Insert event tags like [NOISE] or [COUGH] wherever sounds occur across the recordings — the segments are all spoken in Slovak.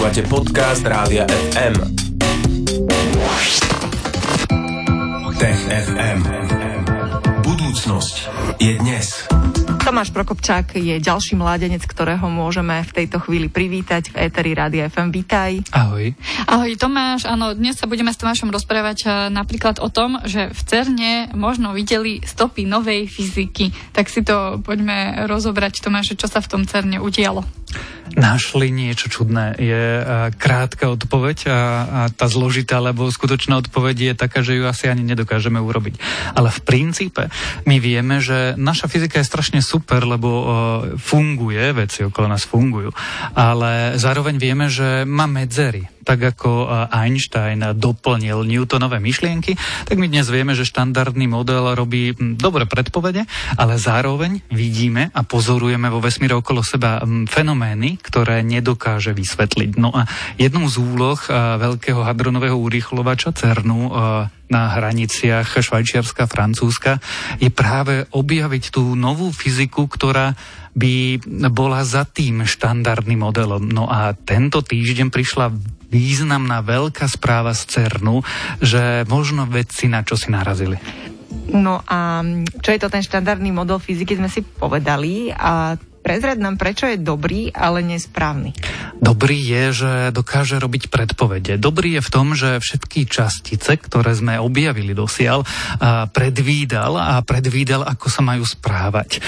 Počúvate podcast Rádia FM. Tech FM. Budúcnosť je dnes. Tomáš Prokopčák je ďalší mládenec, ktorého môžeme v tejto chvíli privítať v Eteri Rádia FM. Vítaj. Ahoj. Ahoj Tomáš, áno, dnes sa budeme s Tomášom rozprávať eh, napríklad o tom, že v CERNE možno videli stopy novej fyziky. Tak si to poďme rozobrať, Tomáš, čo sa v tom CERNE udialo. Našli niečo čudné. Je uh, krátka odpoveď a, a tá zložitá, lebo skutočná odpoveď je taká, že ju asi ani nedokážeme urobiť. Ale v princípe my vieme, že naša fyzika je strašne super, lebo uh, funguje, veci okolo nás fungujú, ale zároveň vieme, že má medzery tak ako Einstein doplnil Newtonové myšlienky, tak my dnes vieme, že štandardný model robí dobre predpovede, ale zároveň vidíme a pozorujeme vo vesmíre okolo seba fenomény, ktoré nedokáže vysvetliť. No a jednou z úloh veľkého hadronového urýchlovača CERNu na hraniciach Švajčiarska a Francúzska je práve objaviť tú novú fyziku, ktorá by bola za tým štandardným modelom. No a tento týždeň prišla významná veľká správa z CERNu, že možno vedci na čo si narazili. No a čo je to ten štandardný model fyziky, sme si povedali a Prezrad nám, prečo je dobrý, ale nesprávny. Dobrý je, že dokáže robiť predpovede. Dobrý je v tom, že všetky častice, ktoré sme objavili dosiaľ, predvídal a predvídal, ako sa majú správať.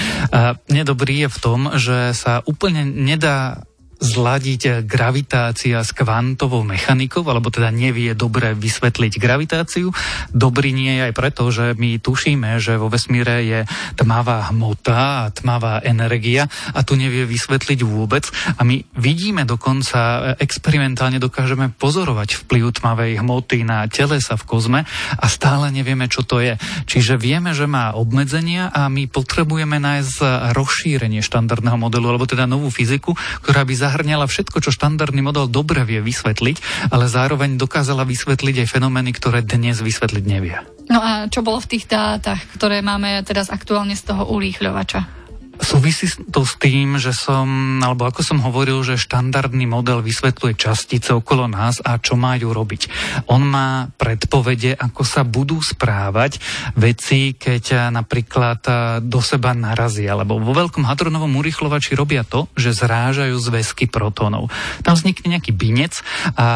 Nedobrý je v tom, že sa úplne nedá zladiť gravitácia s kvantovou mechanikou, alebo teda nevie dobre vysvetliť gravitáciu. Dobrý nie je aj preto, že my tušíme, že vo vesmíre je tmavá hmota a tmavá energia a tu nevie vysvetliť vôbec. A my vidíme dokonca, experimentálne dokážeme pozorovať vplyv tmavej hmoty na telesa v kozme a stále nevieme, čo to je. Čiže vieme, že má obmedzenia a my potrebujeme nájsť rozšírenie štandardného modelu, alebo teda novú fyziku, ktorá by zahrala zahrňala všetko, čo štandardný model dobre vie vysvetliť, ale zároveň dokázala vysvetliť aj fenomény, ktoré dnes vysvetliť nevie. No a čo bolo v tých dátach, ktoré máme teraz aktuálne z toho urýchľovača? Súvisí to s tým, že som, alebo ako som hovoril, že štandardný model vysvetľuje častice okolo nás a čo majú robiť. On má predpovede, ako sa budú správať veci, keď napríklad do seba narazia, lebo vo veľkom hadronovom urychlovači robia to, že zrážajú zväzky protónov. Tam vznikne nejaký binec a, a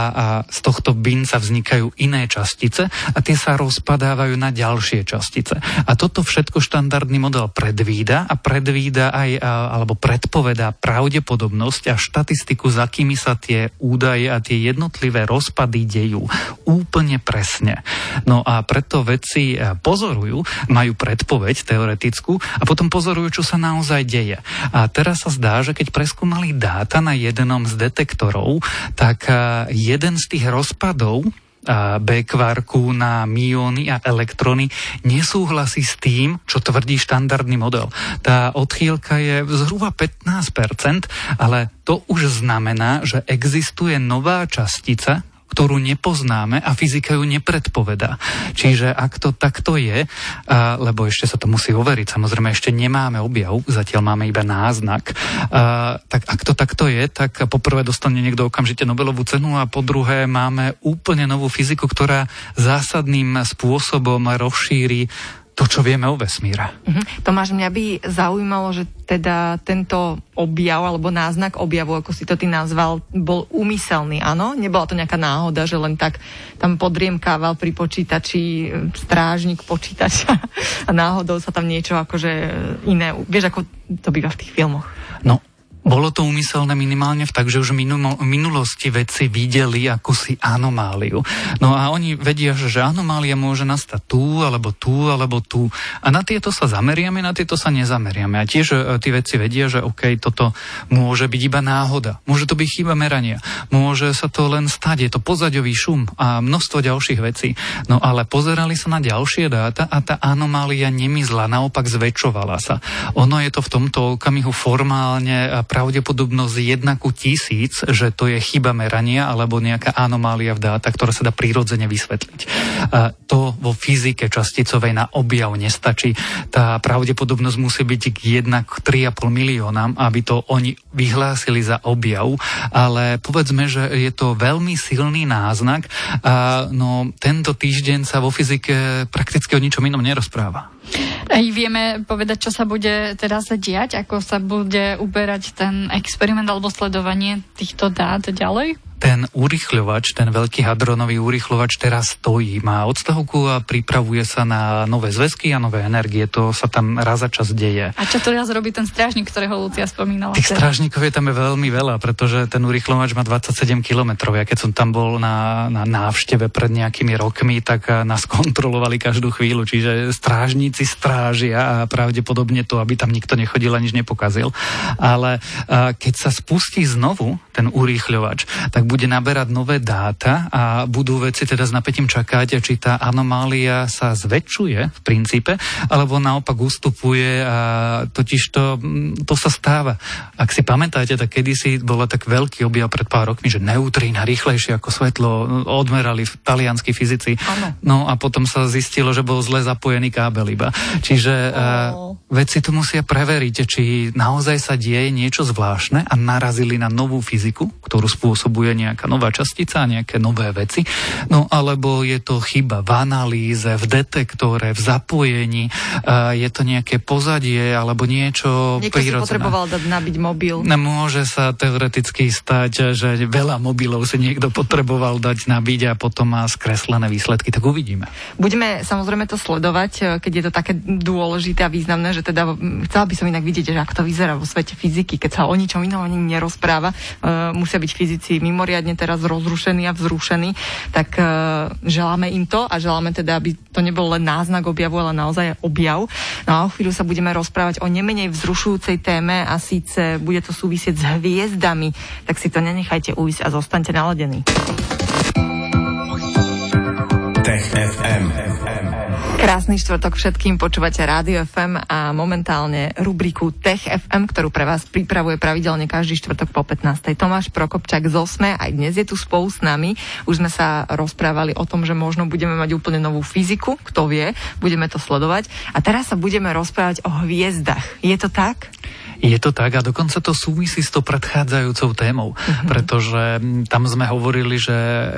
z tohto binca vznikajú iné častice a tie sa rozpadávajú na ďalšie častice. A toto všetko štandardný model predvída a predvída predvída aj alebo predpovedá pravdepodobnosť a štatistiku, za akými sa tie údaje a tie jednotlivé rozpady dejú úplne presne. No a preto vedci e, pozorujú, majú predpoveď teoretickú a potom pozorujú, čo sa naozaj deje. A teraz sa zdá, že keď preskúmali dáta na jednom z detektorov, tak e, jeden z tých rozpadov B-kvarku na mióny a elektrony nesúhlasí s tým, čo tvrdí štandardný model. Tá odchýlka je zhruba 15%, ale to už znamená, že existuje nová častica, ktorú nepoznáme a fyzika ju nepredpovedá. Čiže ak to takto je, lebo ešte sa to musí overiť, samozrejme ešte nemáme objav, zatiaľ máme iba náznak, tak ak to takto je, tak poprvé dostane niekto okamžite Nobelovú cenu a po druhé máme úplne novú fyziku, ktorá zásadným spôsobom rozšíri to, čo vieme o vesmíre. Uh-huh. Tomáš, mňa by zaujímalo, že teda tento objav alebo náznak objavu, ako si to ty nazval, bol úmyselný, áno? Nebola to nejaká náhoda, že len tak tam podriemkával pri počítači strážnik počítača [LAUGHS] a náhodou sa tam niečo akože iné, vieš, ako to býva v tých filmoch. No, bolo to úmyselné minimálne v tak, že už v minulosti vedci videli ako si anomáliu. No a oni vedia, že anomália môže nastať tu, alebo tu, alebo tu. A na tieto sa zameriame, na tieto sa nezameriame. A tiež e, tí vedci vedia, že OK, toto môže byť iba náhoda. Môže to byť chyba merania. Môže sa to len stať. Je to pozaďový šum a množstvo ďalších vecí. No ale pozerali sa na ďalšie dáta a tá anomália nemizla, naopak zväčšovala sa. Ono je to v tomto okamihu formálne pravdepodobnosť 1 ku tisíc, že to je chyba merania alebo nejaká anomália v dáta, ktorá sa dá prirodzene vysvetliť. A to vo fyzike časticovej na objav nestačí. Tá pravdepodobnosť musí byť k 1 k 3,5 miliónam, aby to oni vyhlásili za objav, ale povedzme, že je to veľmi silný náznak a no, tento týždeň sa vo fyzike prakticky o ničom inom nerozpráva. Aj vieme povedať, čo sa bude teraz diať, ako sa bude uberať ten experiment alebo sledovanie týchto dát ďalej? Ten urychľovač, ten veľký hadronový urychľovač teraz stojí, má odstavku a pripravuje sa na nové zväzky a nové energie. To sa tam raz za čas deje. A čo to teraz robí ten strážnik, ktorého Lucia spomínala? Tých strážnikov je tam je veľmi veľa, pretože ten urychľovač má 27 km. Ja keď som tam bol na, na návšteve pred nejakými rokmi, tak nás [LAUGHS] kontrolovali každú chvíľu, čiže strážníci strážia a pravdepodobne to, aby tam nikto nechodil a nič nepokazil. Ale keď sa spustí znovu ten urýchľovač, tak bude naberať nové dáta a budú veci teda s napätím čakať, či tá anomália sa zväčšuje v princípe, alebo naopak ustupuje a totiž to, mm, to sa stáva. Ak si pamätáte, tak kedysi bola tak veľký objav pred pár rokmi, že neutrína rýchlejšie ako svetlo odmerali talianskí fyzici. Ano. No a potom sa zistilo, že bol zle zapojený kábel iba. Čiže oh. vedci to musia preveriť, či naozaj sa deje niečo zvláštne a narazili na novú fyziku, ktorú spôsobuje nejaká nová častica, nejaké nové veci, no alebo je to chyba v analýze, v detektore, v zapojení, je to nejaké pozadie alebo niečo Niekto prírodzené. si potreboval dať nabiť mobil. No, môže sa teoreticky stať, že veľa mobilov si niekto potreboval dať nabiť a potom má skreslené výsledky, tak uvidíme. Budeme samozrejme to sledovať, keď je to také dôležité a významné, že teda chcela by som inak vidieť, že ako to vyzerá vo svete fyziky, keď sa o ničom inom ani nerozpráva, uh, musia byť fyzici mimo mimoriadne teraz rozrušený a vzrušený, tak uh, želáme im to a želáme teda, aby to nebol len náznak objavu, ale naozaj objav. No a o chvíľu sa budeme rozprávať o nemenej vzrušujúcej téme a síce bude to súvisieť s hviezdami, tak si to nenechajte ujsť a zostaňte naladení. Tech FM. Krásny štvrtok všetkým, počúvate Rádio FM a momentálne rubriku Tech FM, ktorú pre vás pripravuje pravidelne každý štvrtok po 15. Tomáš Prokopčak z Osme, aj dnes je tu spolu s nami. Už sme sa rozprávali o tom, že možno budeme mať úplne novú fyziku, kto vie, budeme to sledovať. A teraz sa budeme rozprávať o hviezdach. Je to tak? Je to tak a dokonca to súvisí s tou predchádzajúcou témou, uh-huh. pretože tam sme hovorili, že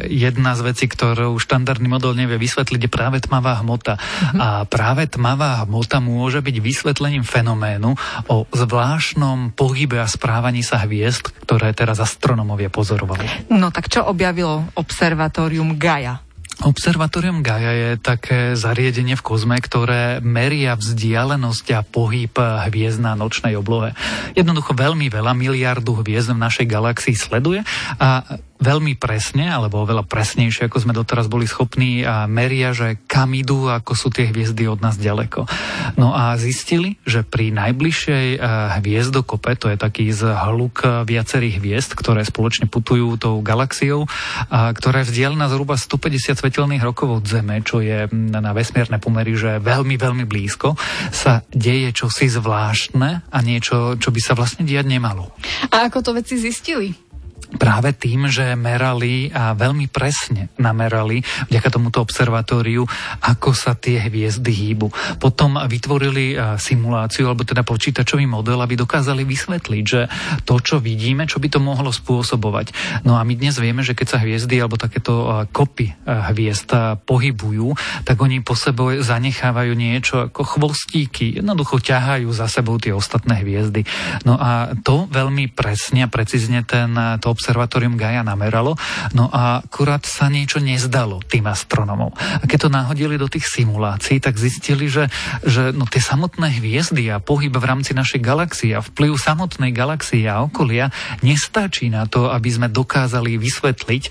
jedna z vecí, ktorú štandardný model nevie vysvetliť, je práve tmavá hmota. Uh-huh. A práve tmavá hmota môže byť vysvetlením fenoménu o zvláštnom pohybe a správaní sa hviezd, ktoré teraz astronomovia pozorovali. No tak čo objavilo observatórium Gaia? Observatórium Gaia je také zariadenie v kozme, ktoré meria vzdialenosť a pohyb hviezd na nočnej oblohe. Jednoducho veľmi veľa miliardu hviezd v našej galaxii sleduje a veľmi presne, alebo oveľa presnejšie, ako sme doteraz boli schopní a meria, že kam idú, ako sú tie hviezdy od nás ďaleko. No a zistili, že pri najbližšej eh, hviezdokope, to je taký zhluk viacerých hviezd, ktoré spoločne putujú tou galaxiou, ktorá je vzdialená zhruba 150 svetelných rokov od Zeme, čo je na vesmierne pomery, že veľmi, veľmi blízko, sa deje čosi zvláštne a niečo, čo by sa vlastne diať nemalo. A ako to veci zistili? Práve tým, že merali a veľmi presne namerali vďaka tomuto observatóriu, ako sa tie hviezdy hýbu. Potom vytvorili simuláciu, alebo teda počítačový model, aby dokázali vysvetliť, že to, čo vidíme, čo by to mohlo spôsobovať. No a my dnes vieme, že keď sa hviezdy alebo takéto kopy hviezd pohybujú, tak oni po sebe zanechávajú niečo ako chvostíky. Jednoducho ťahajú za sebou tie ostatné hviezdy. No a to veľmi presne a precízne ten to observatórium Gaia nameralo, no a akurát sa niečo nezdalo tým astronomom. A keď to nahodili do tých simulácií, tak zistili, že, že no tie samotné hviezdy a pohyb v rámci našej galaxie a vplyv samotnej galaxie a okolia nestačí na to, aby sme dokázali vysvetliť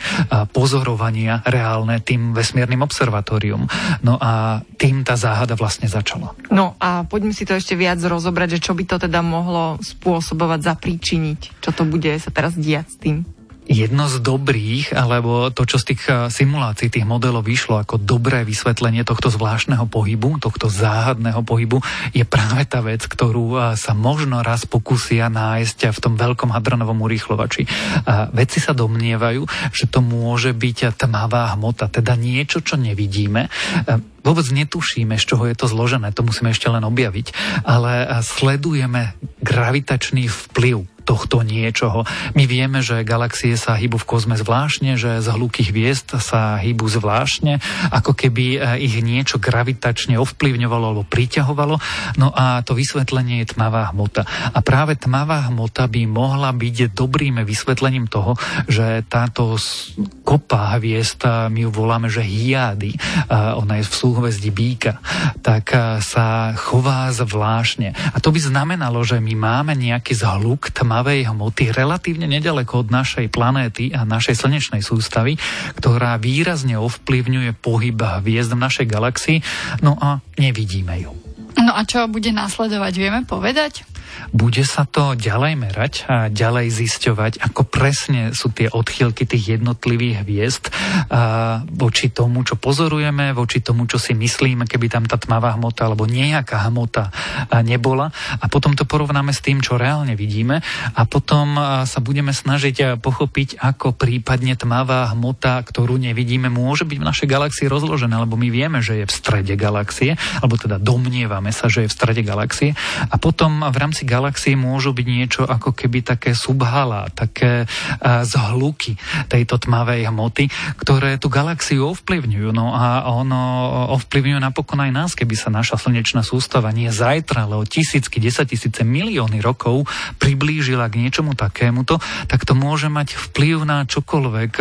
pozorovania reálne tým vesmírnym observatórium. No a tým tá záhada vlastne začala. No a poďme si to ešte viac rozobrať, že čo by to teda mohlo spôsobovať, zapríčiniť, čo to bude sa teraz diať s tým. Jedno z dobrých, alebo to, čo z tých eh, simulácií tých modelov vyšlo ako dobré vysvetlenie tohto zvláštneho pohybu, tohto záhadného pohybu, je práve tá vec, ktorú eh, sa možno raz pokusia nájsť v tom veľkom hadronovom urýchlovači. Vedci sa domnievajú, že to môže byť tmavá hmota, teda niečo, čo nevidíme. Eh, vôbec netušíme, z čoho je to zložené, to musíme ešte len objaviť, ale sledujeme gravitačný vplyv tohto niečoho. My vieme, že galaxie sa hýbu v kozme zvláštne, že z hlukých hviezd sa hýbu zvláštne, ako keby e, ich niečo gravitačne ovplyvňovalo alebo priťahovalo. No a to vysvetlenie je tmavá hmota. A práve tmavá hmota by mohla byť dobrým vysvetlením toho, že táto kopa hviezd, my ju voláme, že hiády, ona je v súhvezdí býka, tak e, sa chová zvláštne. A to by znamenalo, že my máme nejaký zhluk tmavá tmavej hmoty relatívne nedaleko od našej planéty a našej slnečnej sústavy, ktorá výrazne ovplyvňuje pohyb hviezd v našej galaxii, no a nevidíme ju. No a čo bude následovať, vieme povedať? Bude sa to ďalej merať a ďalej zisťovať, ako presne sú tie odchýlky tých jednotlivých hviezd a voči tomu, čo pozorujeme, voči tomu, čo si myslíme, keby tam tá tmavá hmota alebo nejaká hmota nebola. A potom to porovnáme s tým, čo reálne vidíme a potom sa budeme snažiť pochopiť, ako prípadne tmavá hmota, ktorú nevidíme, môže byť v našej galaxii rozložená, lebo my vieme, že je v strede galaxie, alebo teda domnievame sa, že je v strede galaxie. A potom v rámci galaxie môžu byť niečo ako keby také subhala, také zhluky tejto tmavej hmoty, ktoré tú galaxiu ovplyvňujú. No a ono ovplyvňuje napokon aj nás, keby sa naša slnečná sústava nie zajtra, ale o tisícky, desatisíce, milióny rokov priblížila k niečomu takémuto, tak to môže mať vplyv na čokoľvek.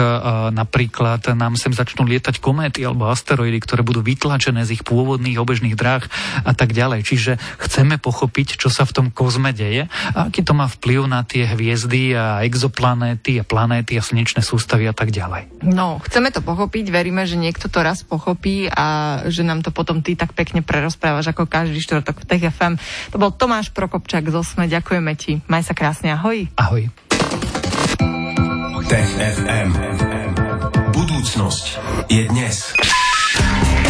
Napríklad nám sem začnú lietať kométy alebo asteroidy, ktoré budú vytlačené z ich pôvodných obežných dráh a tak ďalej. Čiže chceme pochopiť, čo sa v tom kozme deje a aký to má vplyv na tie hviezdy a exoplanéty a planéty a slnečné sústavy a tak ďalej. No, chceme to pochopiť, veríme, že niekto to raz pochopí a že nám to potom ty tak pekne prerozprávaš ako každý štvrtok v Tech FM. To bol Tomáš Prokopčák z Osme, ďakujeme ti. Maj sa krásne, ahoj. Ahoj. Tech FM. Budúcnosť je dnes.